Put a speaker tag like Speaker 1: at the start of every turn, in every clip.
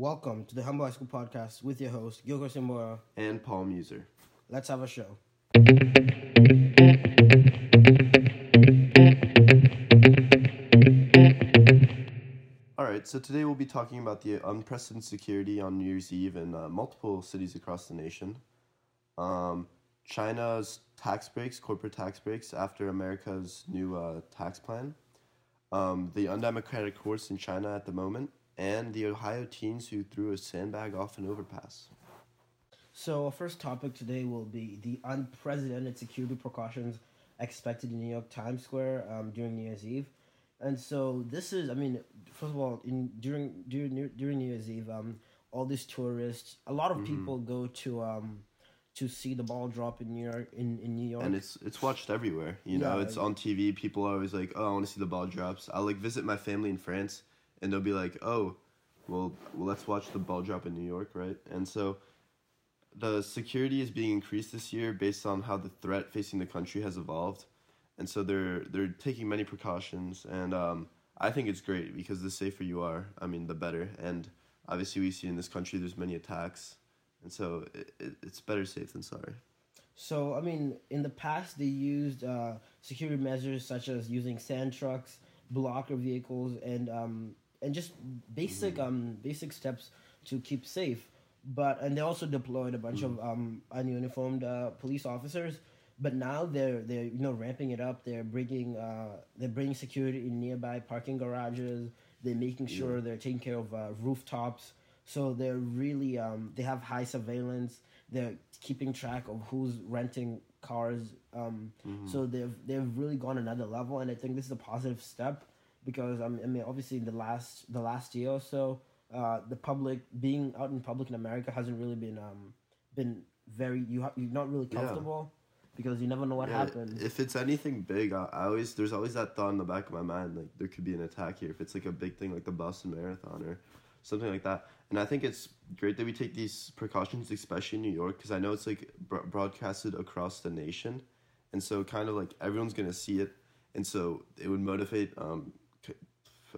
Speaker 1: Welcome to the Humble High School Podcast with your host, Gilgore Simbora.
Speaker 2: and Paul Muser.
Speaker 1: Let's have a show.
Speaker 2: All right, so today we'll be talking about the unprecedented security on New Year's Eve in uh, multiple cities across the nation. Um, China's tax breaks, corporate tax breaks after America's new uh, tax plan. Um, the undemocratic courts in China at the moment, and the Ohio teens who threw a sandbag off an overpass.
Speaker 1: So, our first topic today will be the unprecedented security precautions expected in New York Times Square um, during New Year's Eve. And so, this is, I mean, first of all, in during during during New Year's Eve, um, all these tourists, a lot of
Speaker 2: Mm-hmm.
Speaker 1: people go to um, to see the ball drop in New York. In, in New York,
Speaker 2: And it's it's watched everywhere. You know,
Speaker 1: Yeah.
Speaker 2: it's on TV. People are always like, "Oh, I want to see the ball drops." I'll like visit my family in France, and they'll be like, "Oh, well, well, let's watch the ball drop in New York, right?" And so, the security is being increased this year based on how the threat facing the country has evolved, and so they're they're taking many precautions, and um, I think it's great because the safer you are, I mean, the better. And obviously, we see in this country there's many attacks, and so it, it, it's better safe than sorry.
Speaker 1: So, I mean, in the past, they used uh, security measures such as using sand trucks, blocker vehicles, and um, and just basic um, basic steps to keep safe. But and they also deployed a bunch of um, ununiformed uh, police officers. But now they're they're you know ramping it up. They're bringing uh, they're bringing security in nearby parking garages. They're making sure they're taking care of uh, rooftops. So they're really um, they have high surveillance. They're keeping track of who's renting cars. Um, So they've they've really gone another level, and I think this is a positive step because I mean obviously in the last the last year or so, uh, the public being out in public in America hasn't really been um, been very you ha- you're not really
Speaker 2: Yeah.
Speaker 1: comfortable because you never know what
Speaker 2: Yeah,
Speaker 1: happened.
Speaker 2: If it's anything big, I, I always there's always that thought in the back of my mind like there could be an attack here if it's like a big thing like the Boston Marathon or something like that. And I think it's great that we take these precautions, especially in New York, because I know it's like bro- broadcasted across the nation, and so kind of like everyone's gonna see it, and so it would motivate um,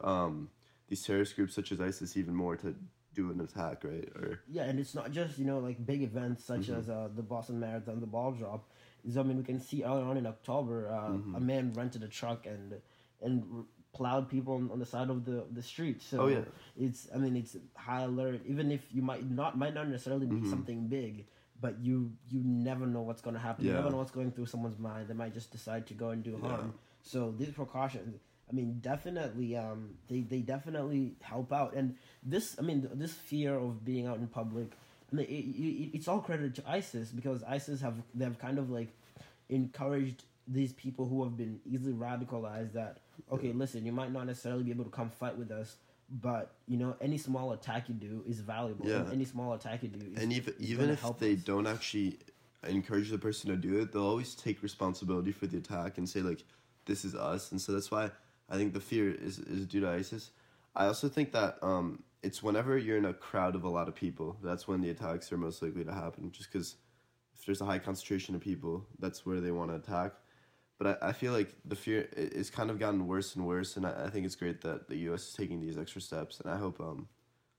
Speaker 2: um, these terrorist groups such as ISIS even more to do an attack, right? Or
Speaker 1: Yeah, and it's not just you know like big events such
Speaker 2: Mm-hmm.
Speaker 1: as uh, the Boston Marathon, the ball drop. Is I mean we can see earlier on in October, uh,
Speaker 2: Mm-hmm.
Speaker 1: a man rented a truck and and plowed people on, on the side of the the street. So
Speaker 2: Oh, yeah.
Speaker 1: it's I mean it's high alert. Even if you might not might not necessarily be something big, but you you never know what's going to happen. You
Speaker 2: Mm-hmm. Yeah.
Speaker 1: never know what's going through someone's mind. They might just decide to go and do harm. So these precautions. I mean, definitely, um, they, they definitely help out, and this, I mean, this fear of being out in public, I mean, it, it, it's all credit to ISIS because ISIS have they've kind of like encouraged these people who have been easily radicalized that okay, listen, you might not necessarily be able to come fight with us, but you know, any small attack you do is valuable.
Speaker 2: Yeah.
Speaker 1: and any small attack you do, is,
Speaker 2: and even even if they
Speaker 1: us.
Speaker 2: don't actually encourage the person to do it, they'll always take responsibility for the attack and say like, "This is us." And so that's why I think the fear is is due to ISIS. I also think that um, it's whenever you're in a crowd of a lot of people, that's when the attacks are most likely to happen. Just because if there's a high concentration of people, that's where they want to attack. But I, I feel like the fear i- it's kind of gotten worse and worse, and I, I think it's great that the U.S. is taking these extra steps, and I hope um,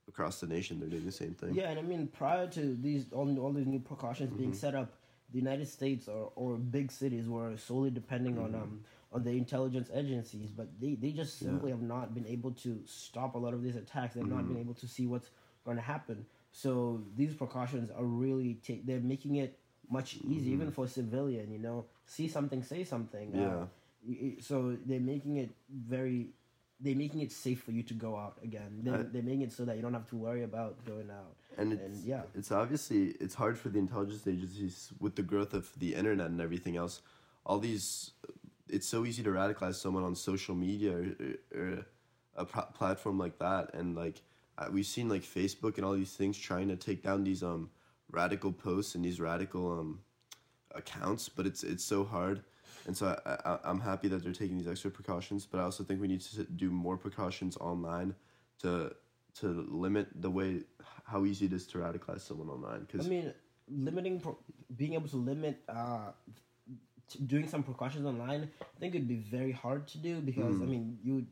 Speaker 2: across the nation they're doing the same thing.
Speaker 1: Yeah, and I mean, prior to these all, all these new precautions being
Speaker 2: Mm-hmm.
Speaker 1: set up, the United States or, or big cities were solely depending
Speaker 2: Mm-hmm.
Speaker 1: on um the intelligence agencies, but they, they just simply have not been able to stop a lot of these attacks. They've
Speaker 2: Mm-hmm.
Speaker 1: not been able to see what's going to happen. So these precautions are really ta- they're making it much easier even for a civilian. You know, see something, say something. Uh,
Speaker 2: Mm-hmm. Yeah.
Speaker 1: y- so they're making it very. They're making it safe for you to go out again. They're,
Speaker 2: I-
Speaker 1: they're making it so that you don't have to worry about going out.
Speaker 2: and it's
Speaker 1: And, yeah.
Speaker 2: it's obviously it's hard for the intelligence agencies with the growth of the internet and everything else. All these, it's so easy to radicalize someone on social media or, or, a pl- platform like that, and like we've seen like Facebook and all these things trying to take down these um radical posts and these radical um accounts, but it's it's so hard. And so I, I, I'm happy that they're taking these extra precautions, but I also think we need to do more precautions online to to limit the way how easy it is to radicalize someone online. because I
Speaker 1: mean, limiting, being able to limit, uh, doing some precautions online, I think it'd be very hard to do because I mean, you,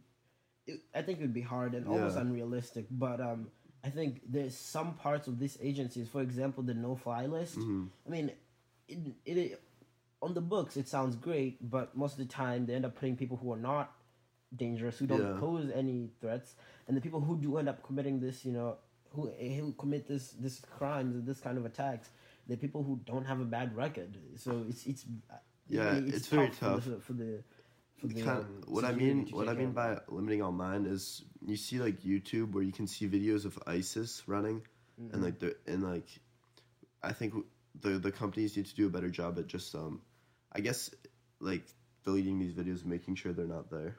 Speaker 1: it, I think it would be hard and almost unrealistic. But um, I think there's some parts of these agencies, for example, the no-fly list.
Speaker 2: Mm-hmm.
Speaker 1: I mean, it, it on the books it sounds great, but most of the time they end up putting people who are not dangerous, who don't
Speaker 2: Yeah.
Speaker 1: pose any threats, and the people who do end up committing this, you know, who who commit this this crimes, this kind of attacks, they're people who don't have a bad record. So it's it's
Speaker 2: Yeah,
Speaker 1: really,
Speaker 2: it's very
Speaker 1: the- For the, for the,
Speaker 2: kind
Speaker 1: um,
Speaker 2: what I mean what I mean
Speaker 1: of.
Speaker 2: by limiting online is you see like YouTube where you can see videos of ISIS running
Speaker 1: Mm-hmm.
Speaker 2: and like the and like I think the the companies need to do a better job at just um I guess like deleting these videos and making sure they're not there.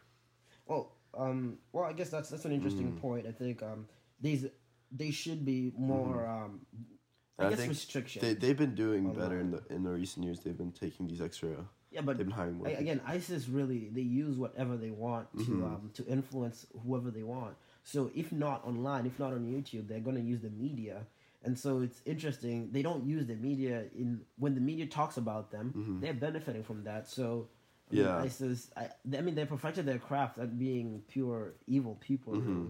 Speaker 1: Well, um, well, I guess that's that's an interesting
Speaker 2: Mm.
Speaker 1: point. I think um, these they should be more. Um, I
Speaker 2: I
Speaker 1: guess
Speaker 2: think
Speaker 1: restriction.
Speaker 2: They they've been doing better in the in the recent years. They've been taking these extra.
Speaker 1: yeah, but
Speaker 2: They've been hiring more.
Speaker 1: I- again, ISIS really they use whatever they want to
Speaker 2: Mm-hmm.
Speaker 1: um, to influence whoever they want. So if not online, if not on YouTube, they're going to use the media. And so it's interesting. They don't use the media in when the media talks about them. They're benefiting from that. So I mean,
Speaker 2: Mm-hmm. Yeah.
Speaker 1: ISIS. I, I mean, they perfected their craft at being pure evil people.
Speaker 2: Mm-hmm.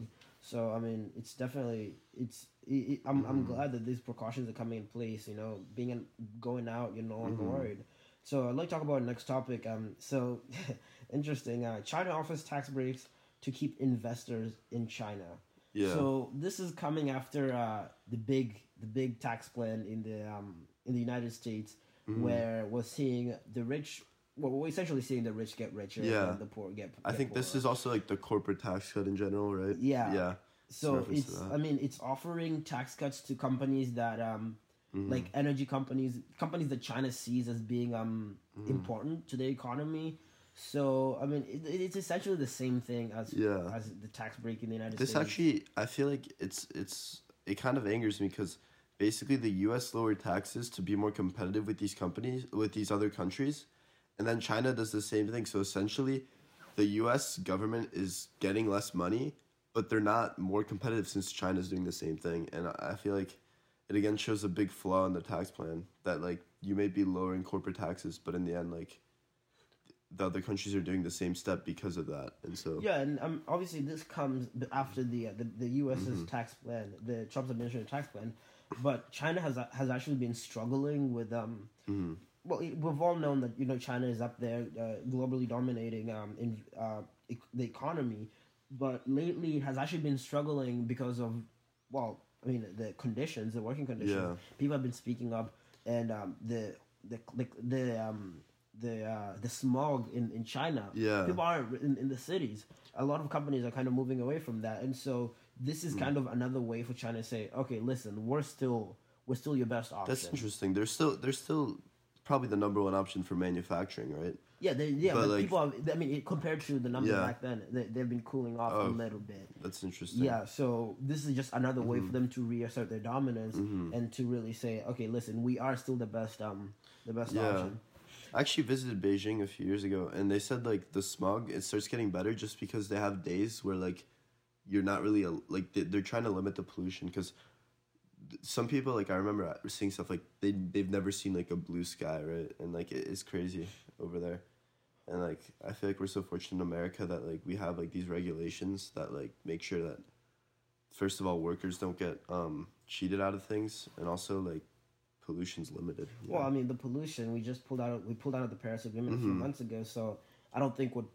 Speaker 1: So I mean, it's definitely it's. It, it, I'm
Speaker 2: Mm-hmm.
Speaker 1: I'm glad that these precautions are coming in place. You know, being in, going out, you're no longer
Speaker 2: Mm-hmm.
Speaker 1: worried. So I'd like to talk about next topic. Um, so interesting. Uh, China offers tax breaks to keep investors in China.
Speaker 2: Yeah.
Speaker 1: So this is coming after uh, the big the big tax plan in the um, in the United States,
Speaker 2: Mm-hmm.
Speaker 1: where we're seeing the rich. Well, we're essentially seeing the rich get richer
Speaker 2: Yeah.
Speaker 1: and the poor get. Poorer.
Speaker 2: I
Speaker 1: get
Speaker 2: think this is also like the corporate tax cut in general, right?
Speaker 1: Yeah.
Speaker 2: Yeah.
Speaker 1: So
Speaker 2: to
Speaker 1: it's. I mean, it's offering tax cuts to companies that, um,
Speaker 2: Mm-hmm.
Speaker 1: like energy companies, companies that China sees as being um
Speaker 2: Mm-hmm.
Speaker 1: important to the economy. So I mean, it, it's essentially the same thing as
Speaker 2: Yeah.
Speaker 1: as the tax break in the United
Speaker 2: This
Speaker 1: States.
Speaker 2: This actually, I feel like it's it's it kind of angers me because basically the U.S. lowered taxes to be more competitive with these companies with these other countries, and then China does the same thing. So essentially, the U.S. government is getting less money, but they're not more competitive since China's doing the same thing. And I feel like it again shows a big flaw in the tax plan that like you may be lowering corporate taxes, but in the end, like the other countries are doing the same step because of that, and so
Speaker 1: Yeah, and um, obviously this comes after the uh, the, the U.S.'s
Speaker 2: Mm-hmm.
Speaker 1: tax plan, the Trump's administration tax plan, but China has has actually been struggling with um.
Speaker 2: Mm-hmm.
Speaker 1: Well, we've all known that you know China is up there, uh, globally dominating um in uh e- the economy, but lately it has actually been struggling because of well, I mean the conditions, the working conditions.
Speaker 2: Yeah.
Speaker 1: People have been speaking up, and um the the the, the um. The uh, the smog in, in China.
Speaker 2: Yeah.
Speaker 1: People are in, in the cities. A lot of companies are kind of moving away from that, and so this is kind of another way for China to say, okay, listen, we're still we're still your best option.
Speaker 2: That's interesting. They're still they're still probably the number one option for manufacturing, right?
Speaker 1: Yeah, they, yeah,
Speaker 2: But,
Speaker 1: but,
Speaker 2: like-
Speaker 1: people. Have, I mean, it, compared to the numbers
Speaker 2: Yeah.
Speaker 1: back then, they, they've been cooling off
Speaker 2: Oh.
Speaker 1: a little bit.
Speaker 2: That's interesting.
Speaker 1: Yeah, so this is just another way
Speaker 2: Mm-hmm.
Speaker 1: for them to reassert their dominance and to really say, okay, listen, we are still the best, um, the best
Speaker 2: Yeah.
Speaker 1: option.
Speaker 2: I actually visited Beijing a few years ago, and they said like the smog it starts getting better just because they have days where like you're not really a, like they, they're trying to limit the pollution because some people like I remember seeing stuff like they they've never seen like a blue sky right and like it's crazy over there and like I feel like we're so fortunate in America that like we have like these regulations that like make sure that first of all workers don't get um cheated out of things and also like pollution's limited
Speaker 1: Well,
Speaker 2: know?
Speaker 1: I mean, the pollution we just pulled out. of, We pulled out of the Paris Agreement a few months ago, so I don't think we're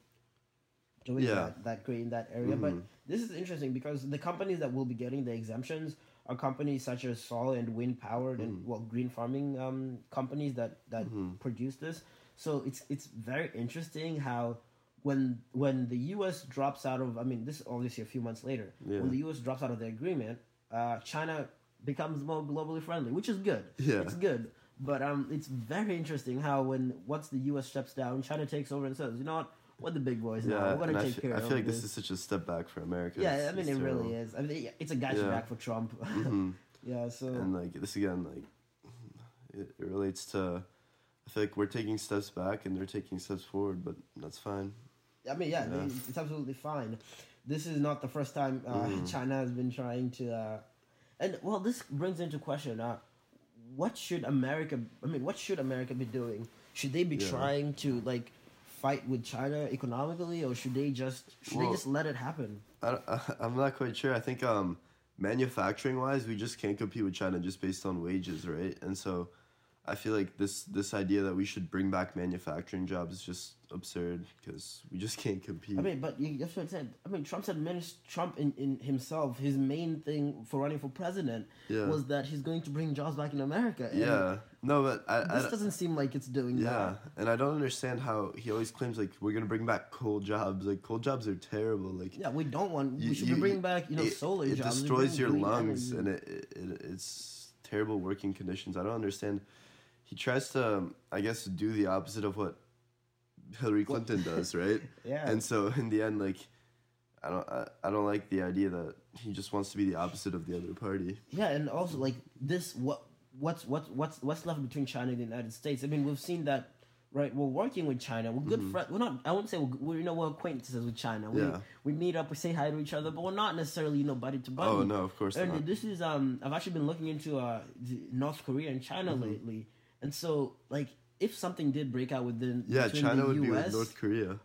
Speaker 1: doing
Speaker 2: Yeah.
Speaker 1: that, that great in that area. But this is interesting because the companies that will be getting the exemptions are companies such as solar and wind powered and well green farming um, companies that that produce this. So it's it's very interesting how when when the U.S. drops out of I mean this is obviously a few months later
Speaker 2: Yeah.
Speaker 1: when the U.S. drops out of the agreement, uh, China becomes more globally friendly, which is good.
Speaker 2: Yeah.
Speaker 1: it's good. But um, it's very interesting how when once the U.S. steps down, China takes over and says, "You know what? We're the big boys now. We're gonna
Speaker 2: I
Speaker 1: take
Speaker 2: fe-
Speaker 1: care
Speaker 2: I feel like
Speaker 1: this."
Speaker 2: is such a step back for America.
Speaker 1: yeah,
Speaker 2: It's-
Speaker 1: I mean it really is. I mean it's a
Speaker 2: Yeah.
Speaker 1: back for Trump.
Speaker 2: Mhm.
Speaker 1: yeah, so
Speaker 2: And like this again, like it, it relates to. I feel like we're taking steps back and they're taking steps forward, but that's fine.
Speaker 1: I mean, yeah,
Speaker 2: Yeah.
Speaker 1: It's, it's absolutely fine. This is not the first time uh,
Speaker 2: Mm-hmm.
Speaker 1: China has been trying to, uh, and well, this brings into question: uh, what should America? I mean, what should America be doing? Should they be
Speaker 2: Yeah.
Speaker 1: trying to like fight with China economically, or should they just should they just let it happen?
Speaker 2: I, I'm not quite sure. I think um, manufacturing wise, we just can't compete with China just based on wages, right? And so I feel like this this idea that we should bring back manufacturing jobs is just absurd because we just can't compete.
Speaker 1: I mean, but you, that's what I said. I mean, Trump said, managed Trump in, in himself, his main thing for running for president
Speaker 2: Yeah.
Speaker 1: was that he's going to bring jobs back in America.
Speaker 2: Yeah, no, but I, I
Speaker 1: This
Speaker 2: don't-
Speaker 1: doesn't seem like it's doing that.
Speaker 2: yeah,
Speaker 1: that.
Speaker 2: and I don't understand how he always claims like we're gonna bring back coal jobs. Like coal jobs are terrible. Like
Speaker 1: Yeah, we don't want.
Speaker 2: you-
Speaker 1: we should
Speaker 2: you-
Speaker 1: be bringing back, you know,
Speaker 2: it,
Speaker 1: solar
Speaker 2: It
Speaker 1: jobs. we
Speaker 2: destroys your lungs,
Speaker 1: energy.
Speaker 2: and it, it, it it's terrible working conditions. I don't understand. He tries to, um, I guess, do the opposite of what Hillary Clinton does, right?
Speaker 1: Yeah.
Speaker 2: And so in the end, like, I don't, I, I don't like the idea that he just wants to be the opposite of the other party.
Speaker 1: Yeah, and also like this, what what's what's what's what's left between China and the United States? I mean, we've seen that, right? We're working with China. We're good friends. We're not. I wouldn't say we're, we're you know we're acquaintances with China. We
Speaker 2: Yeah.
Speaker 1: we meet up, we say hi to each other, but we're not necessarily you know buddy to buddy.
Speaker 2: Oh no, of course
Speaker 1: And
Speaker 2: not.
Speaker 1: this is um, I've actually been looking into uh North Korea and China
Speaker 2: Mm-hmm.
Speaker 1: lately, and so like if something did break out within
Speaker 2: Yeah,
Speaker 1: between
Speaker 2: China
Speaker 1: the
Speaker 2: would be
Speaker 1: US,
Speaker 2: with North Korea.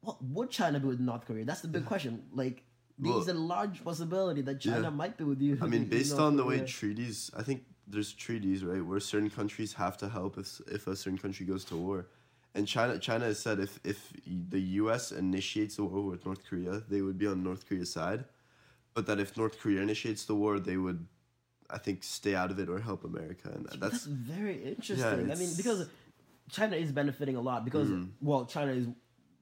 Speaker 1: what would China be with North Korea? That's the big question. Like. There's
Speaker 2: Well,
Speaker 1: a large possibility that China
Speaker 2: yeah.
Speaker 1: might be with you.
Speaker 2: I mean, based on the way treaties, I think there's treaties, right, where certain countries have to help if if a certain country goes to war. And China, China has said if if the U.S. initiates the war with North Korea, they would be on North Korea's side, but that if North Korea initiates the war, they would, I think, stay out of it or help America. And
Speaker 1: That's
Speaker 2: that's
Speaker 1: very interesting. I mean, because China is benefiting a lot because well, China is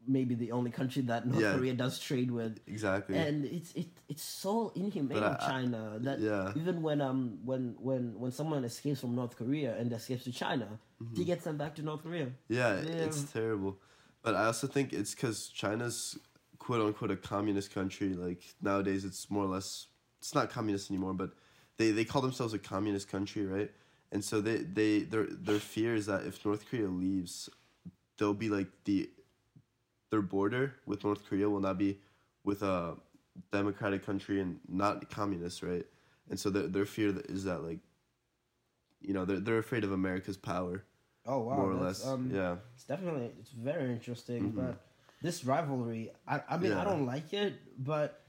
Speaker 1: maybe the only country that North
Speaker 2: Yeah.
Speaker 1: Korea does trade with,
Speaker 2: exactly.
Speaker 1: and it's it it's so inhumane
Speaker 2: I-
Speaker 1: China that
Speaker 2: yeah.
Speaker 1: even when um when when when someone escapes from North Korea and escapes to China,
Speaker 2: Mm-hmm.
Speaker 1: he gets sent back to North Korea.
Speaker 2: Yeah,
Speaker 1: Yeah.
Speaker 2: it's terrible. But I also think it's because China's quote unquote a communist country. Like nowadays, it's more or less it's not communist anymore, but they, they call themselves a communist country, right? And so they, they their their fear is that if North Korea leaves, they'll be like the their border with North Korea will not be with a democratic country and not communist, right? And so their their fear is that like you know they're they're afraid of America's power
Speaker 1: Oh wow,
Speaker 2: more or less.
Speaker 1: Um,
Speaker 2: yeah.
Speaker 1: It's definitely it's very interesting, but this rivalry, I, I mean, I don't like it, but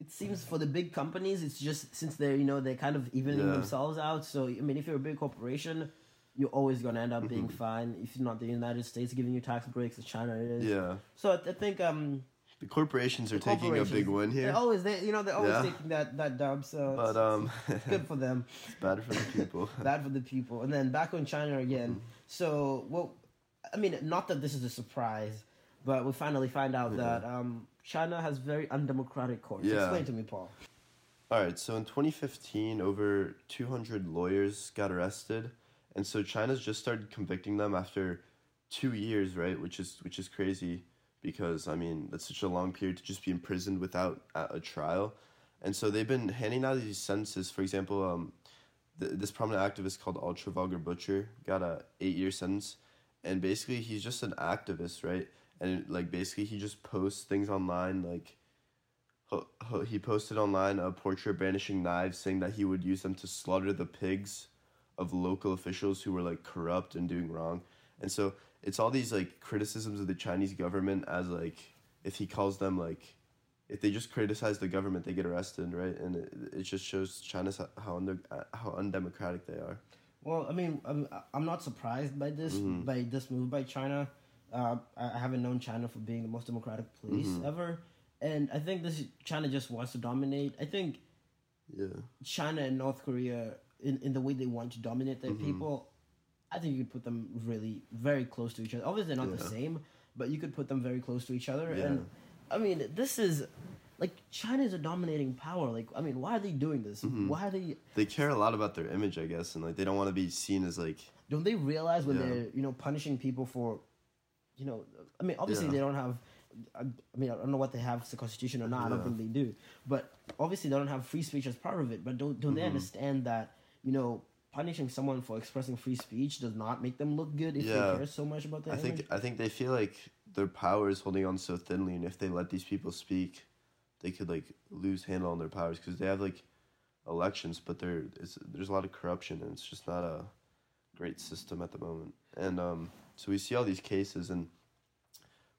Speaker 1: it seems for the big companies, it's just since they're you know they're kind of evening
Speaker 2: Yeah.
Speaker 1: themselves out. So I mean, if you're a big corporation, you're always gonna end up being
Speaker 2: Mm-hmm.
Speaker 1: fine. If not the United States giving you tax breaks, China is.
Speaker 2: Yeah.
Speaker 1: So I, I think um,
Speaker 2: The corporations are taking a big
Speaker 1: corporations,
Speaker 2: win here,
Speaker 1: They're always they you know they're always
Speaker 2: Yeah.
Speaker 1: taking that that dub. So it's,
Speaker 2: but um,
Speaker 1: it's good for them.
Speaker 2: it's bad for the people.
Speaker 1: bad for the people. And then back on China again.
Speaker 2: Mm-hmm.
Speaker 1: So, well, I mean, not that this is a surprise, but we finally find out that um, China has very undemocratic courts.
Speaker 2: Yeah.
Speaker 1: Explain to me, Paul.
Speaker 2: All right, so in 2015, over 200 lawyers got arrested, and so China's just started convicting them after two years, right? Which is which is crazy because I mean that's such a long period to just be imprisoned without a, trial, and so they've been handing out these sentences. For example, um, th- this prominent activist called Ultra Vulgar Butcher got a eight year sentence, and basically he's just an activist, right? And like basically he just posts things online like he posted online a portrait banishing knives saying that he would use them to slaughter the pigs of local officials who were like corrupt and doing wrong and so it's all these like criticisms of the chinese government as like if he calls them like if they just criticize the government they get arrested right and it, it just shows china's how under how undemocratic they are
Speaker 1: Well, I mean, I'm, I'm not surprised by this
Speaker 2: Mm-hmm.
Speaker 1: by this move by China. Uh, I haven't known China for being the most democratic place
Speaker 2: Mm-hmm.
Speaker 1: ever, and I think this China just wants to dominate. I think
Speaker 2: yeah
Speaker 1: China and North Korea, in, in the way they want to dominate
Speaker 2: Mm-hmm.
Speaker 1: their people, I think you could put them really very close to each other. Obviously, they're not the same, but you could put them very close to each other.
Speaker 2: Yeah.
Speaker 1: And I mean, this is like China is a dominating power. Like, I mean, why are they doing this?
Speaker 2: Mm-hmm.
Speaker 1: Why are they?
Speaker 2: they care a lot about their image i guess and like they don't want to be seen as like
Speaker 1: Don't they realize when
Speaker 2: Yeah.
Speaker 1: they're you know punishing people for, you know, I mean, obviously
Speaker 2: Yeah.
Speaker 1: they don't have. I I mean, I don't know what they have as a constitution or not. I don't think they do. But obviously, they don't have free speech as part of it. But don't don't they
Speaker 2: Mm-hmm.
Speaker 1: understand that you know punishing someone for expressing free speech does not make them look good if
Speaker 2: Yeah.
Speaker 1: they care so much about their
Speaker 2: I
Speaker 1: image?
Speaker 2: think I think they feel like their power is holding on so thinly, and if they let these people speak, they could like lose handle on their powers because they have like elections, but there is there's a lot of corruption, and it's just not a great system at the moment. And um, so we see all these cases, and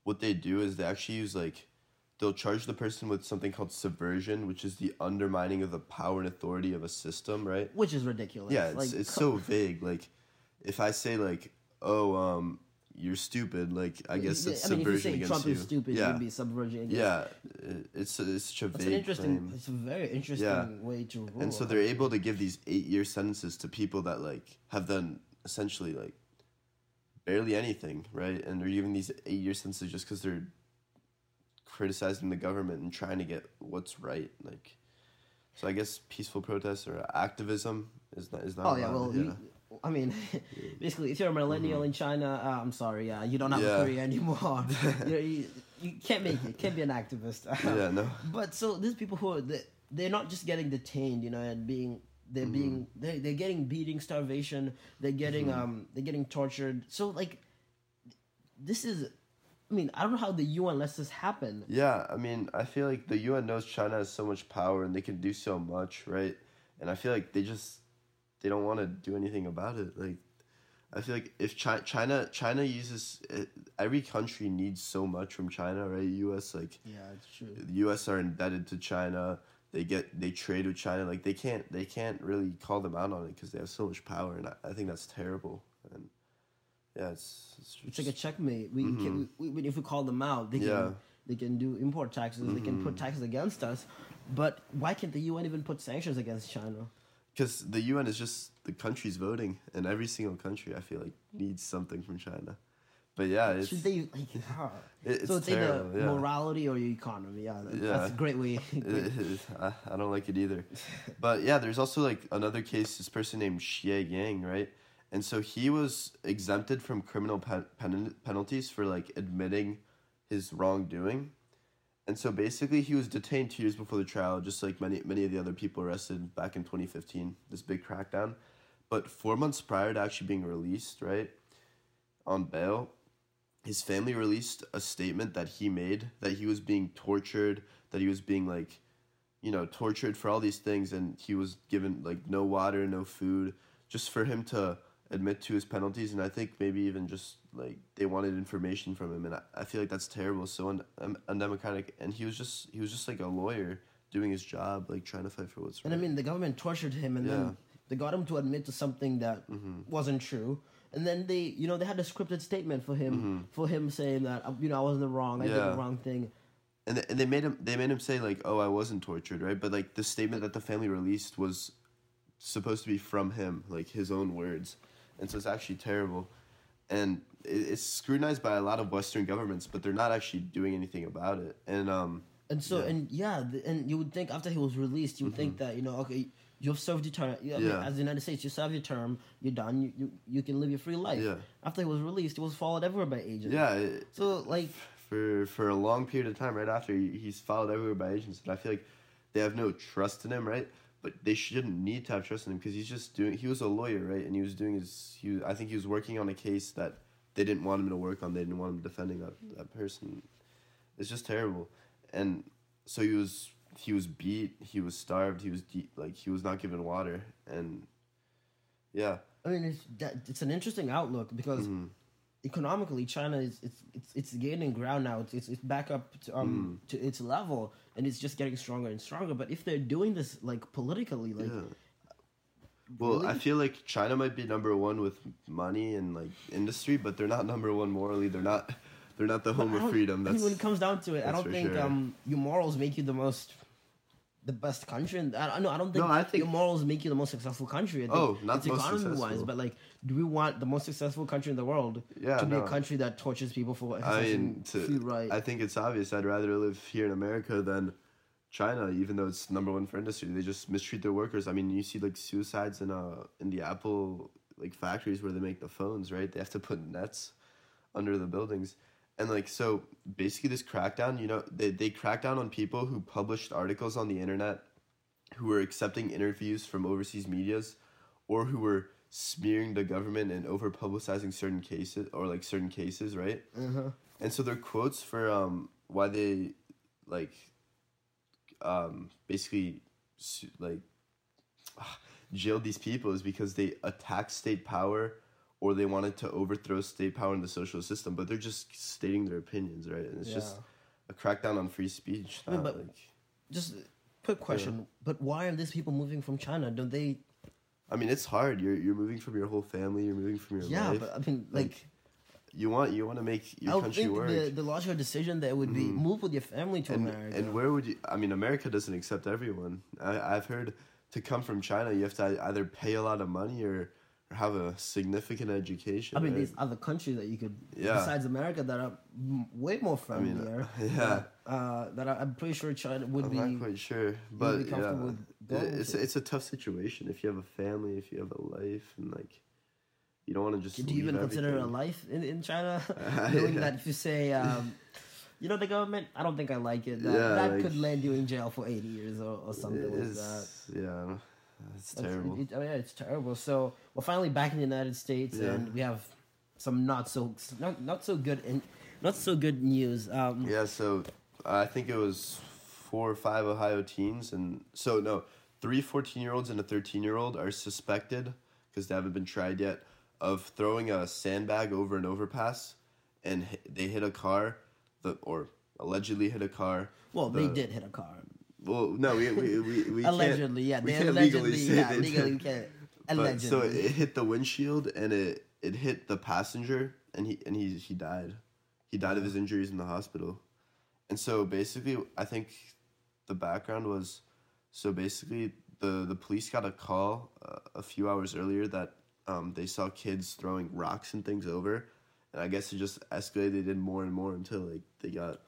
Speaker 2: what they do is they actually use like they'll charge the person with something called subversion, which is the undermining of the power and authority of a system, right?
Speaker 1: which is ridiculous.
Speaker 2: Yeah, it's,
Speaker 1: like,
Speaker 2: it's so vague. Like, if I say like, "Oh, um, you're stupid," like I guess it's
Speaker 1: I mean, if you
Speaker 2: subversion
Speaker 1: say
Speaker 2: against
Speaker 1: Trump
Speaker 2: you.
Speaker 1: is stupid,
Speaker 2: yeah,
Speaker 1: you'd be subverging. Against.
Speaker 2: yeah, it's it's such a
Speaker 1: It's
Speaker 2: vague
Speaker 1: an interesting.
Speaker 2: claim.
Speaker 1: It's a very interesting
Speaker 2: Yeah.
Speaker 1: way to rule.
Speaker 2: And so they're able to give these eight year sentences to people that like have done essentially like barely anything, right? And they're giving these eight year sentences just because they're criticizing the government and trying to get what's right. Like, so I guess peaceful protests or activism is not is not.
Speaker 1: Oh yeah, well,
Speaker 2: yeah.
Speaker 1: you- I mean, basically, if you're a millennial in China, uh, I'm sorry, yeah, you don't have
Speaker 2: Mm-hmm. Yeah.
Speaker 1: a career anymore. you, you, you can't make it. Can't be an activist.
Speaker 2: yeah, no.
Speaker 1: But so these people who are they, they're not just getting detained, you know, and being they're mm-hmm. being they they're getting beating, starvation. They're getting mm-hmm. um they're getting tortured. So like, this is, I mean, I don't know how the UN lets this happen.
Speaker 2: Yeah, I mean, I feel like the UN knows China has so much power and they can do so much, right? And I feel like they just they don't want to do anything about it. Like, I feel like if China China China uses it, every country needs so much from China, right? U.S. like
Speaker 1: Yeah, it's true.
Speaker 2: the U.S. are indebted to China. They get they trade with China. Like they can't they can't really call them out on it because they have so much power, and I, I think that's terrible. And yeah, it's it's,
Speaker 1: It's like a checkmate. We mm-hmm. can we, we, if we call them out, they can
Speaker 2: Yeah.
Speaker 1: they can do import taxes. They can put mm-hmm. taxes against us. But why can't the UN even put sanctions against China?
Speaker 2: Because the UN is just the countries voting, and every single country I feel like needs something from China. But yeah, it's
Speaker 1: Should they like?
Speaker 2: it's
Speaker 1: so it's
Speaker 2: terrible.
Speaker 1: either
Speaker 2: yeah.
Speaker 1: morality or your economy. Yeah, that-
Speaker 2: Yeah.
Speaker 1: that's a great way.
Speaker 2: I, I don't like it either. But yeah, there's also like another case. This person named Xie Yang, right? And so he was exempted from criminal pen- pen- penalties for like admitting his wrongdoing. And so basically, he was detained two years before the trial, just like many many of the other people arrested back in 2015. This big crackdown, but four months prior to actually being released, right, on bail, his family released a statement that he made that he was being tortured, that he was being like, you know, tortured for all these things, and he was given like no water, no food, just for him to admit to his penalties. And I think maybe even just like they wanted information from him, and I, I feel like that's terrible, so un- un- undemocratic. And he was just he was just like a lawyer doing his job, like trying to fight for what's right. And.
Speaker 1: I mean, the government tortured him, and
Speaker 2: Yeah.
Speaker 1: then they got him to admit to something that mm-hmm. wasn't true. And then they, you know, they had a scripted statement for him, for him saying that, uh, you know, I wasn't the wrong, I did the wrong thing.
Speaker 2: and th- and they made him they made him say like oh I wasn't tortured right but like the statement that the family released was supposed to be from him like his own words and so it's actually terrible and it, it's scrutinized by a lot of western governments but they're not actually doing anything about it and um
Speaker 1: And so,
Speaker 2: Yeah. Mm-hmm.
Speaker 1: and yeah, th- and you would think after he was released, you would think that you know, okay, you've served your term. Yeah, I mean, as the United States, you serve your term, you're done. You, you you can live your free life.
Speaker 2: Yeah.
Speaker 1: After he was released, he was followed everywhere by agents.
Speaker 2: yeah it,
Speaker 1: So like,
Speaker 2: for for a long period of time right after he's followed everywhere by agents and i feel like they have no trust in him right but they shouldn't need to have trust in him because he's just doing he was a lawyer right and he was doing his he was, i think he was working on a case that they didn't want him to work on they didn't want him defending that, that person it's just terrible and so he was he was beat he was starved he was de- like he was not given water and yeah
Speaker 1: I mean, it's that, it's an interesting outlook because
Speaker 2: Mm-hmm.
Speaker 1: economically, China is it's it's it's gaining ground now. It's it's, it's back up to, um
Speaker 2: Mm.
Speaker 1: to its level, and it's just getting stronger and stronger. But if they're doing this like politically, like
Speaker 2: Yeah. Well, I feel like China might be number one with money and like industry, but they're not number one morally.Ey're not. They're not the home of freedom.
Speaker 1: I
Speaker 2: That's
Speaker 1: mean, when it comes down to it, I don't think
Speaker 2: sure.
Speaker 1: um your morals make you the most, the best country. And I, know I don't think,
Speaker 2: No, I think-
Speaker 1: your morals make you the most successful country.
Speaker 2: Oh, not
Speaker 1: it's
Speaker 2: most
Speaker 1: economy wise, but like, do we want the most successful country in the world
Speaker 2: Yeah,
Speaker 1: to be
Speaker 2: no.
Speaker 1: a country that tortures people for
Speaker 2: I mean, to,
Speaker 1: right?
Speaker 2: I think it's obvious. I'd rather live here in America than China, even though it's number one for industry. They just mistreat their workers. I mean, you see like suicides in uh in the Apple like factories where they make the phones, right? They have to put nets under the buildings. And like so basically this crackdown, you know, they they crack down on people who published articles on the internet who were accepting interviews from overseas medias or who were smearing the government and over publicizing certain cases or like certain cases, right?
Speaker 1: uh-huh.
Speaker 2: And so their quotes for um why they like um basically like jailed these people is because they attacked state power or they wanted to overthrow state power in the social system, but they're just stating their opinions, right? And it's just a crackdown on free speech.
Speaker 1: I mean, but-
Speaker 2: like,
Speaker 1: Just quick question, but why are these people moving from China? Don't they?
Speaker 2: I mean, it's hard. You're you're moving from your whole family. You're moving from your
Speaker 1: Yeah,
Speaker 2: life.
Speaker 1: but I mean, like,
Speaker 2: like, you want you want to make
Speaker 1: I
Speaker 2: your
Speaker 1: would
Speaker 2: country
Speaker 1: think
Speaker 2: work.
Speaker 1: the the logical decision that would be mm-hmm. move with your family to
Speaker 2: and,
Speaker 1: America.
Speaker 2: and where would you? I mean, America doesn't accept everyone. I, I've heard to come from China, you have to either pay a lot of money or have a significant education.
Speaker 1: I mean,
Speaker 2: right?
Speaker 1: there's other countries that you could,
Speaker 2: Yeah.
Speaker 1: besides America, that are m- way more
Speaker 2: mean,
Speaker 1: friendlier.
Speaker 2: yeah.
Speaker 1: Uh, that I'm pretty sure China would
Speaker 2: I'm
Speaker 1: be.
Speaker 2: not quite sure, but yeah,
Speaker 1: comfortable with going
Speaker 2: It- it's it's a tough situation if you have a family, if you have a life, and like you don't want to just.
Speaker 1: Do you even
Speaker 2: leave
Speaker 1: consider a life in, in China?
Speaker 2: Uh,
Speaker 1: Knowing
Speaker 2: yeah.
Speaker 1: that if you say, um, you know, the government, I don't think I like it. That,
Speaker 2: Yeah,
Speaker 1: that
Speaker 2: like-
Speaker 1: could land you in jail for 80 years or, or something like that.
Speaker 2: Yeah,
Speaker 1: That's-
Speaker 2: terrible.
Speaker 1: It, oh yeah, it's terrible. So we're finally back in the United States,
Speaker 2: Yeah.
Speaker 1: and we have some not so not, not so good and not so good news. Um,
Speaker 2: Yeah, so I think it was four or five Ohio teens, and so no, three 14 year olds and a 13 year old are suspected because they haven't been tried yet of throwing a sandbag over an overpass, and they hit a car, the or allegedly hit a car.
Speaker 1: Well, they did hit a car.
Speaker 2: Well, no, we we we, we can't-
Speaker 1: allegedly, yeah.
Speaker 2: we
Speaker 1: They
Speaker 2: can't
Speaker 1: allegedly,
Speaker 2: legally
Speaker 1: yeah, legally can't.
Speaker 2: But,
Speaker 1: Allegedly.
Speaker 2: so it hit the windshield and it it hit the passenger and he and he he died. He died of his injuries in the hospital. And so basically I think the background was so basically the the police got a call uh, a few hours earlier that um, they saw kids throwing rocks and things over and I guess it just escalated in more and more until like they got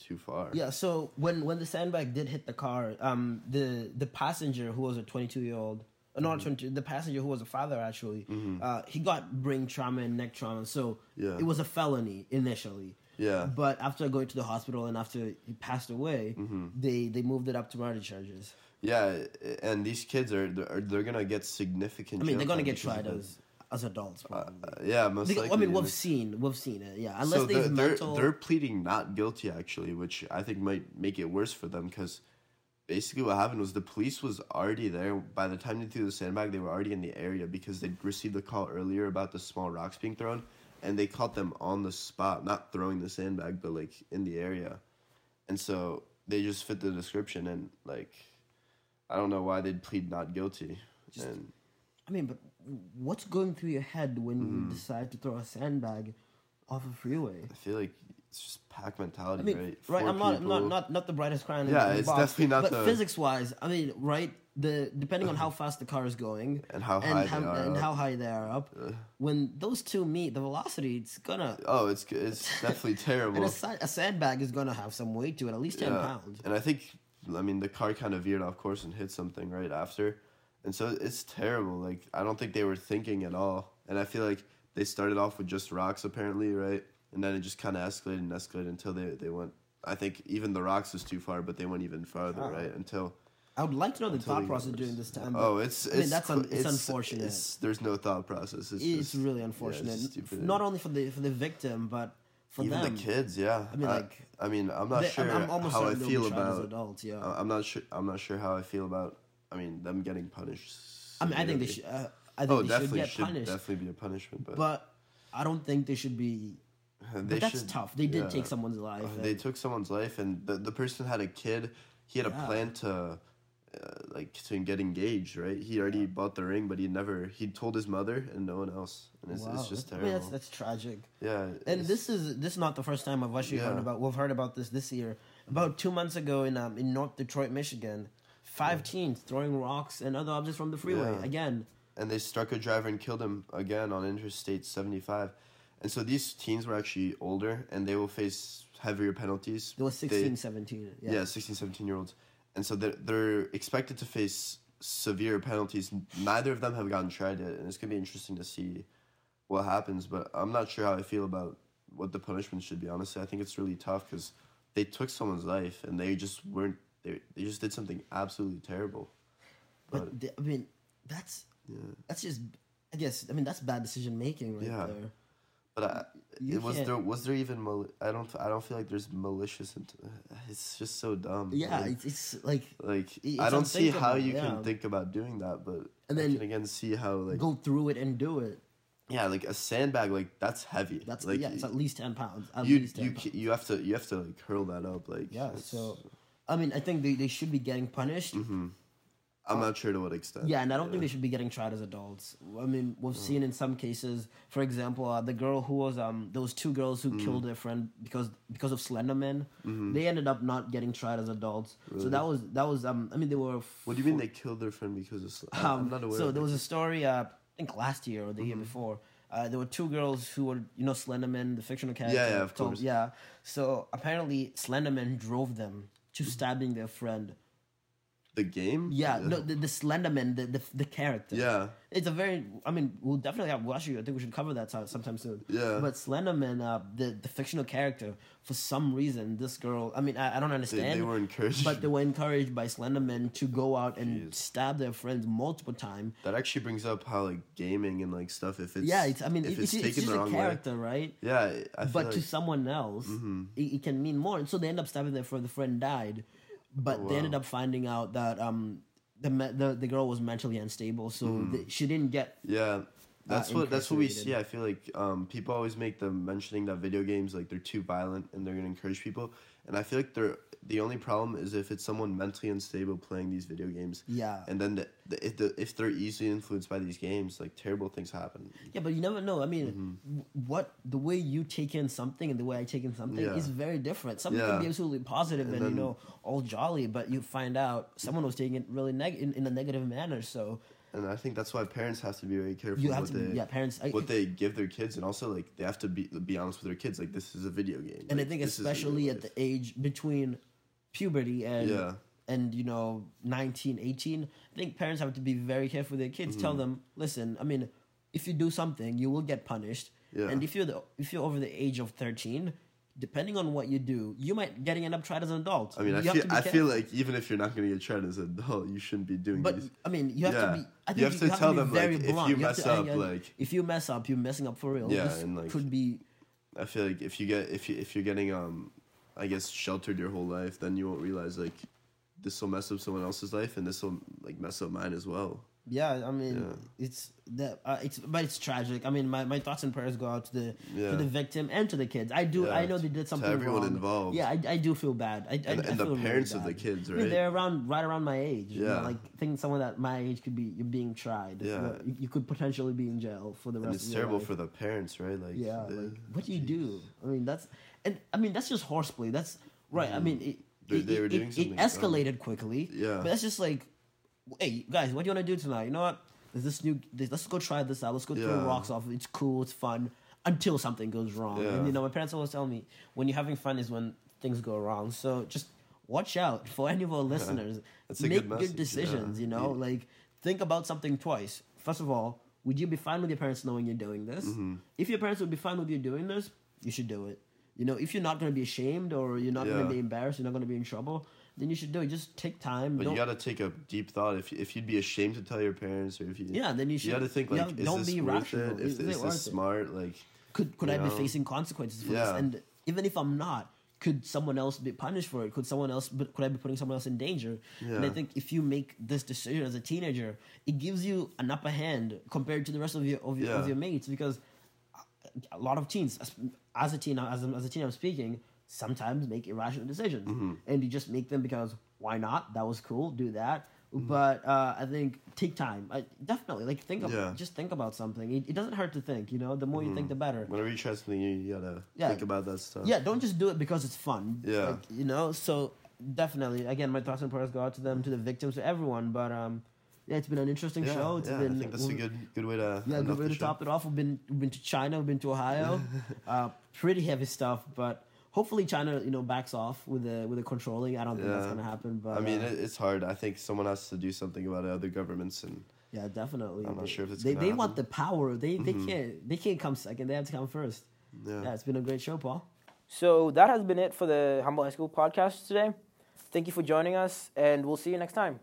Speaker 2: too far.
Speaker 1: Yeah, so when when the sandbag did hit the car, um, the the passenger who was a 22 year old, uh,
Speaker 2: Mm-hmm.
Speaker 1: not 22, the passenger who was a father actually, uh, he got brain trauma and neck trauma, so
Speaker 2: Yeah.
Speaker 1: it was a felony initially.
Speaker 2: Yeah.
Speaker 1: But after going to the hospital and after he passed away,
Speaker 2: Mm-hmm.
Speaker 1: they they moved it up to murder charges.
Speaker 2: Yeah, and these kids are they're, they're gonna get significant.
Speaker 1: I mean, they're gonna get tried as as adults probably.
Speaker 2: Uh, yeah, most
Speaker 1: They-
Speaker 2: likely.
Speaker 1: I mean, we've seen we've seen it. Yeah, unless
Speaker 2: so
Speaker 1: they
Speaker 2: they're, they're,
Speaker 1: mental.
Speaker 2: they're pleading not guilty actually, which I think might make it worse for them because basically what happened was the police was already there by the time they threw the sandbag. They were already in the area because they received a call earlier about the small rocks being thrown, and they caught them on the spot, not throwing the sandbag, but like in the area, and so they just fit the description and like. I don't know why they'd plead not guilty. and
Speaker 1: I mean, but what's going through your head when
Speaker 2: Mm-hmm.
Speaker 1: you decide to throw a sandbag off a freeway?
Speaker 2: I feel like it's just pack mentality,
Speaker 1: I mean,
Speaker 2: right?
Speaker 1: right?
Speaker 2: Four
Speaker 1: I'm not, not, not, not the brightest crayon. in-
Speaker 2: Yeah, it's
Speaker 1: box,
Speaker 2: definitely not
Speaker 1: But
Speaker 2: the-
Speaker 1: physics wise, I mean, right? The depending on how fast the car is going
Speaker 2: And how high they are
Speaker 1: and
Speaker 2: up.
Speaker 1: how high they are up, when those two meet, the velocity it's gonna.
Speaker 2: Oh, it's it's definitely
Speaker 1: And
Speaker 2: terrible.
Speaker 1: a, a sandbag is gonna have some weight to it, at least ten
Speaker 2: Yeah.
Speaker 1: pounds.
Speaker 2: And I think, I mean, the car kind of veered off course and hit something right after, and so it's terrible. Like I don't think they were thinking at all. And I feel like they started off with just rocks apparently, right? And then it just kind of escalated and escalated until they they went. I think even the rocks was too far, but they went even farther,
Speaker 1: Oh.
Speaker 2: right? Until
Speaker 1: I would like to know the thought process during this time.
Speaker 2: Oh, it's
Speaker 1: I mean,
Speaker 2: it's
Speaker 1: that's un- it's unfortunate.
Speaker 2: It's, there's no thought process. It's,
Speaker 1: it's
Speaker 2: just,
Speaker 1: really
Speaker 2: yeah,
Speaker 1: unfortunate.
Speaker 2: it's.
Speaker 1: Not only for the for the victim, but for
Speaker 2: even
Speaker 1: them.
Speaker 2: the kids. Yeah,
Speaker 1: I mean, like,
Speaker 2: I mean, I'm not
Speaker 1: They-
Speaker 2: sure
Speaker 1: I'm, I'm
Speaker 2: how I feel
Speaker 1: be tried as
Speaker 2: about.
Speaker 1: adults. Yeah.
Speaker 2: I'm not sure. I'm not sure how I feel about. I mean, them getting punished.
Speaker 1: I mean, I think they should. Uh, I think
Speaker 2: Oh,
Speaker 1: they should
Speaker 2: definitely
Speaker 1: get
Speaker 2: should
Speaker 1: punished.
Speaker 2: definitely be a punishment, but,
Speaker 1: But I don't think they should be.
Speaker 2: they
Speaker 1: But that's
Speaker 2: should-
Speaker 1: tough. They did
Speaker 2: yeah.
Speaker 1: take someone's life.
Speaker 2: They took someone's life, and the the person had a kid. He had a plan to. Uh, like to get engaged, right? He already bought the ring, but he never. He told his mother and no one else, and it's,
Speaker 1: wow,
Speaker 2: it's just
Speaker 1: that's- I
Speaker 2: terrible.
Speaker 1: mean, that's that's tragic.
Speaker 2: yeah,
Speaker 1: And this is this is not the first time I've actually heard
Speaker 2: Yeah.
Speaker 1: about. We've heard about this this year. About two months ago in um, in North Detroit, Michigan, five teens throwing rocks and other objects from the freeway.
Speaker 2: Yeah.
Speaker 1: Again,
Speaker 2: and they struck a driver and killed him again on Interstate 75. And so these teens were actually older and they will face heavier penalties. They-
Speaker 1: 16, 17. Yeah.
Speaker 2: yeah. 16, 17 year olds. And so they're, they're expected to face severe penalties. Neither of them have gotten tried yet. And it's going to be interesting to see what happens. But I'm not sure how I feel about what the punishment should be, honestly. I think it's really tough because they took someone's life and they just weren't, they, they just did something absolutely terrible.
Speaker 1: But the- I mean, that's
Speaker 2: Yeah.
Speaker 1: that's just. I guess I mean that's bad decision making right
Speaker 2: Yeah.
Speaker 1: there.
Speaker 2: But I, it was there was there even mal- I don't I don't feel like there's malicious int- it's just so dumb.
Speaker 1: Yeah,
Speaker 2: like,
Speaker 1: it's, it's like
Speaker 2: like
Speaker 1: it's
Speaker 2: I don't see how you
Speaker 1: yeah.
Speaker 2: can think about doing that, but
Speaker 1: And
Speaker 2: I
Speaker 1: then
Speaker 2: can again see how like
Speaker 1: go through it and do it.
Speaker 2: yeah, like a sandbag, like that's heavy.
Speaker 1: That's
Speaker 2: like
Speaker 1: yeah, it's at least ten pounds. At
Speaker 2: you
Speaker 1: least 10
Speaker 2: you
Speaker 1: pounds.
Speaker 2: you have to you have to like hurl that up like
Speaker 1: Yeah, so I mean, I think they, they should be getting punished.
Speaker 2: I'm not sure to what extent.
Speaker 1: Yeah, and I don't think they should be getting tried as adults. I mean, we've seen in some cases, for example, uh, the girl who was um those two girls who killed their friend because because of Slenderman, they ended up not getting tried as adults. So that was that was um I mean they were.
Speaker 2: What do you mean they killed their friend because of? Sl-
Speaker 1: Um,
Speaker 2: I'm not aware.
Speaker 1: so there was a story, uh, I think last year or the
Speaker 2: Mm-hmm.
Speaker 1: year before. Uh, there were two girls who were, you know, Slenderman, the fictional character.
Speaker 2: Yeah, yeah, of
Speaker 1: told-
Speaker 2: course.
Speaker 1: Yeah. So apparently, Slenderman drove them to
Speaker 2: Mm-hmm.
Speaker 1: stabbing their friend.
Speaker 2: The game.
Speaker 1: Yeah, no, the, the Slenderman, the, the the character.
Speaker 2: Yeah.
Speaker 1: It's a very. I mean, we'll definitely have. Actually, I think we should cover that sometime soon.
Speaker 2: Yeah.
Speaker 1: But Slenderman, uh, the the fictional character, for some reason, this girl. I mean, I, I don't understand.
Speaker 2: they were encouraged.
Speaker 1: but they were encouraged by Slenderman to go out and
Speaker 2: Jeez.
Speaker 1: stab their friends multiple times.
Speaker 2: that actually brings up how like gaming and like stuff. If it's
Speaker 1: yeah, it's. I mean,
Speaker 2: if
Speaker 1: it's,
Speaker 2: it's,
Speaker 1: it's,
Speaker 2: taken
Speaker 1: just
Speaker 2: the
Speaker 1: a
Speaker 2: wrong
Speaker 1: character, right?
Speaker 2: way. Yeah, I feel
Speaker 1: But
Speaker 2: like,
Speaker 1: to someone else, it, it can mean more. And so they end up stabbing their friend. The friend died, but
Speaker 2: Oh,
Speaker 1: they ended up finding out that um the me- the, the girl was mentally unstable, so
Speaker 2: Mm.
Speaker 1: the, she didn't get
Speaker 2: yeah. That's what that's what we see. I feel like um, people always make the mentioning that video games like they're too violent and they're gonna encourage people. And I feel like they're the only problem is if it's someone mentally unstable playing these video games.
Speaker 1: Yeah.
Speaker 2: And then the, the, if the if they're easily influenced by these games, like terrible things happen.
Speaker 1: Yeah, but you never know. I mean,
Speaker 2: Mm-hmm.
Speaker 1: what the way you take in something and the way I take in something
Speaker 2: Yeah.
Speaker 1: is very different. Something can be absolutely positive and, you
Speaker 2: then-
Speaker 1: know all jolly, but you find out someone was taking it really neg- in, in a negative manner. So
Speaker 2: And I think that's why parents have to be very careful
Speaker 1: you have
Speaker 2: what
Speaker 1: to,
Speaker 2: they
Speaker 1: yeah, parents. I,
Speaker 2: what they give their kids, and also like they have to be be honest with their kids. Like this is a video game,
Speaker 1: and I think
Speaker 2: this isn't real
Speaker 1: especially at the age between puberty and
Speaker 2: Yeah.
Speaker 1: and you know 19 18 i think parents have to be very careful with their kids tell
Speaker 2: Mm-hmm.
Speaker 1: them listen i mean if you do something you will get punished
Speaker 2: Yeah.
Speaker 1: and if you're the if you're over the age of 13 depending on what you do you might getting end up tried as an adult
Speaker 2: I mean, I
Speaker 1: You have
Speaker 2: feel
Speaker 1: to
Speaker 2: I feel like even if you're not going to get tried as an adult, you shouldn't be doing
Speaker 1: but
Speaker 2: these.
Speaker 1: I mean, you have
Speaker 2: Yeah.
Speaker 1: to be. I
Speaker 2: You
Speaker 1: think
Speaker 2: have to tell
Speaker 1: be
Speaker 2: them,
Speaker 1: very
Speaker 2: like, if
Speaker 1: blunt.
Speaker 2: you mess
Speaker 1: to-
Speaker 2: up,
Speaker 1: and-
Speaker 2: like-
Speaker 1: if you mess up, you're messing up for real.
Speaker 2: Yeah,
Speaker 1: this
Speaker 2: and, like-
Speaker 1: could be
Speaker 2: I feel like if you get if you if you're getting um, I guess sheltered your whole life, then you won't realize like this will mess up someone else's life, and this will like mess up mine as well.
Speaker 1: Yeah, I mean,
Speaker 2: Yeah.
Speaker 1: it's that uh, it's but it's tragic. I mean, my, my thoughts and prayers go out to the
Speaker 2: Yeah.
Speaker 1: to the victim and to the kids. I do.
Speaker 2: Yeah,
Speaker 1: I know they
Speaker 2: to-
Speaker 1: did
Speaker 2: to
Speaker 1: something
Speaker 2: everyone
Speaker 1: wrong.
Speaker 2: involved.
Speaker 1: Yeah, I, I do feel bad. I, I,
Speaker 2: And,
Speaker 1: I
Speaker 2: and the
Speaker 1: feel really
Speaker 2: parents of the kids,
Speaker 1: I mean,
Speaker 2: right?
Speaker 1: they're around right around my age. you know,
Speaker 2: Yeah.
Speaker 1: like thinking someone that my age could be you're being tried. You,
Speaker 2: Yeah.
Speaker 1: know, you, you could potentially be in jail for the rest.
Speaker 2: and it's
Speaker 1: of your
Speaker 2: terrible
Speaker 1: life.
Speaker 2: for the parents, right? Like
Speaker 1: Yeah, like what do you do? I mean, that's and I mean that's just horseplay. That's right. I mean, it,
Speaker 2: They-
Speaker 1: it,
Speaker 2: they were doing
Speaker 1: it,
Speaker 2: something
Speaker 1: it escalated quickly.
Speaker 2: Yeah.
Speaker 1: but that's just like, hey guys, what do you want to do tonight? You know what? There's this new. This, let's go try this out. Let's go throw rocks off. It's cool. It's fun until something goes wrong.
Speaker 2: Yeah.
Speaker 1: And you know, my parents always tell me when you're having fun is when things go wrong. So just watch out for any of our listeners.
Speaker 2: That's a
Speaker 1: Make
Speaker 2: good message,
Speaker 1: decisions.
Speaker 2: yeah.
Speaker 1: You know,
Speaker 2: Yeah.
Speaker 1: like think about something twice. First of all, would you be fine with your parents knowing you're doing this?
Speaker 2: Mm-hmm.
Speaker 1: If your parents would be fine with you doing this, you should do it. You know, if you're not going to be ashamed or you're not gonna be embarrassed, you're not going to be in trouble, then you should do it. Just take time.
Speaker 2: But
Speaker 1: Don't-
Speaker 2: you got to take a deep thought. If if you'd be ashamed to tell your parents, or if you
Speaker 1: yeah, then you should.
Speaker 2: you got to think
Speaker 1: yeah,
Speaker 2: like, is
Speaker 1: don't
Speaker 2: this
Speaker 1: be
Speaker 2: worth
Speaker 1: rational.
Speaker 2: it? If,
Speaker 1: Is it
Speaker 2: is
Speaker 1: worth
Speaker 2: this
Speaker 1: it?
Speaker 2: smart? Like,
Speaker 1: Could could I be facing consequences for
Speaker 2: Yeah.
Speaker 1: this? And even if I'm not, could someone else be punished for it? Could someone else? But could I be putting someone else in danger? And I think if you make this decision as a teenager, it gives you an upper hand compared to the rest of your of your, of your mates because a lot of teens, as, as a teen, as a, as a teen, I'm speaking, sometimes make irrational decisions,
Speaker 2: Mm-hmm.
Speaker 1: and you just make them because why not? That was cool. Do that.
Speaker 2: Mm-hmm.
Speaker 1: But uh, I think take time. I, definitely, like think about,
Speaker 2: Yeah.
Speaker 1: just think about something. It, it doesn't hurt to think. You know, the more you think, the better.
Speaker 2: whenever you try something, you gotta
Speaker 1: Yeah.
Speaker 2: think about that stuff.
Speaker 1: Yeah, don't just do it because it's fun.
Speaker 2: Yeah.
Speaker 1: Like, you know, so definitely, again, my thoughts and prayers go out to them, to the victims, to everyone. But um, yeah, it's been an interesting
Speaker 2: yeah,
Speaker 1: show. It's
Speaker 2: yeah,
Speaker 1: been
Speaker 2: I think that's a good good way to
Speaker 1: yeah, good way to
Speaker 2: show.
Speaker 1: top it off. We've been we've been to China, we've been to Ohio. uh, pretty heavy stuff, but hopefully China, you know, backs off with the with the controlling. I don't think that's gonna happen. But
Speaker 2: I mean,
Speaker 1: uh,
Speaker 2: it's hard. I think someone has to do something about it. Other governments and
Speaker 1: yeah, definitely.
Speaker 2: I'm not
Speaker 1: They-
Speaker 2: sure if it's
Speaker 1: they
Speaker 2: gonna
Speaker 1: they want the power. They they can't they can't come second. They have to come first.
Speaker 2: yeah.
Speaker 1: Yeah, it's been a great show, Paul.
Speaker 3: So that has been it for the Humble High School podcast today. Thank you for joining us, and we'll see you next time.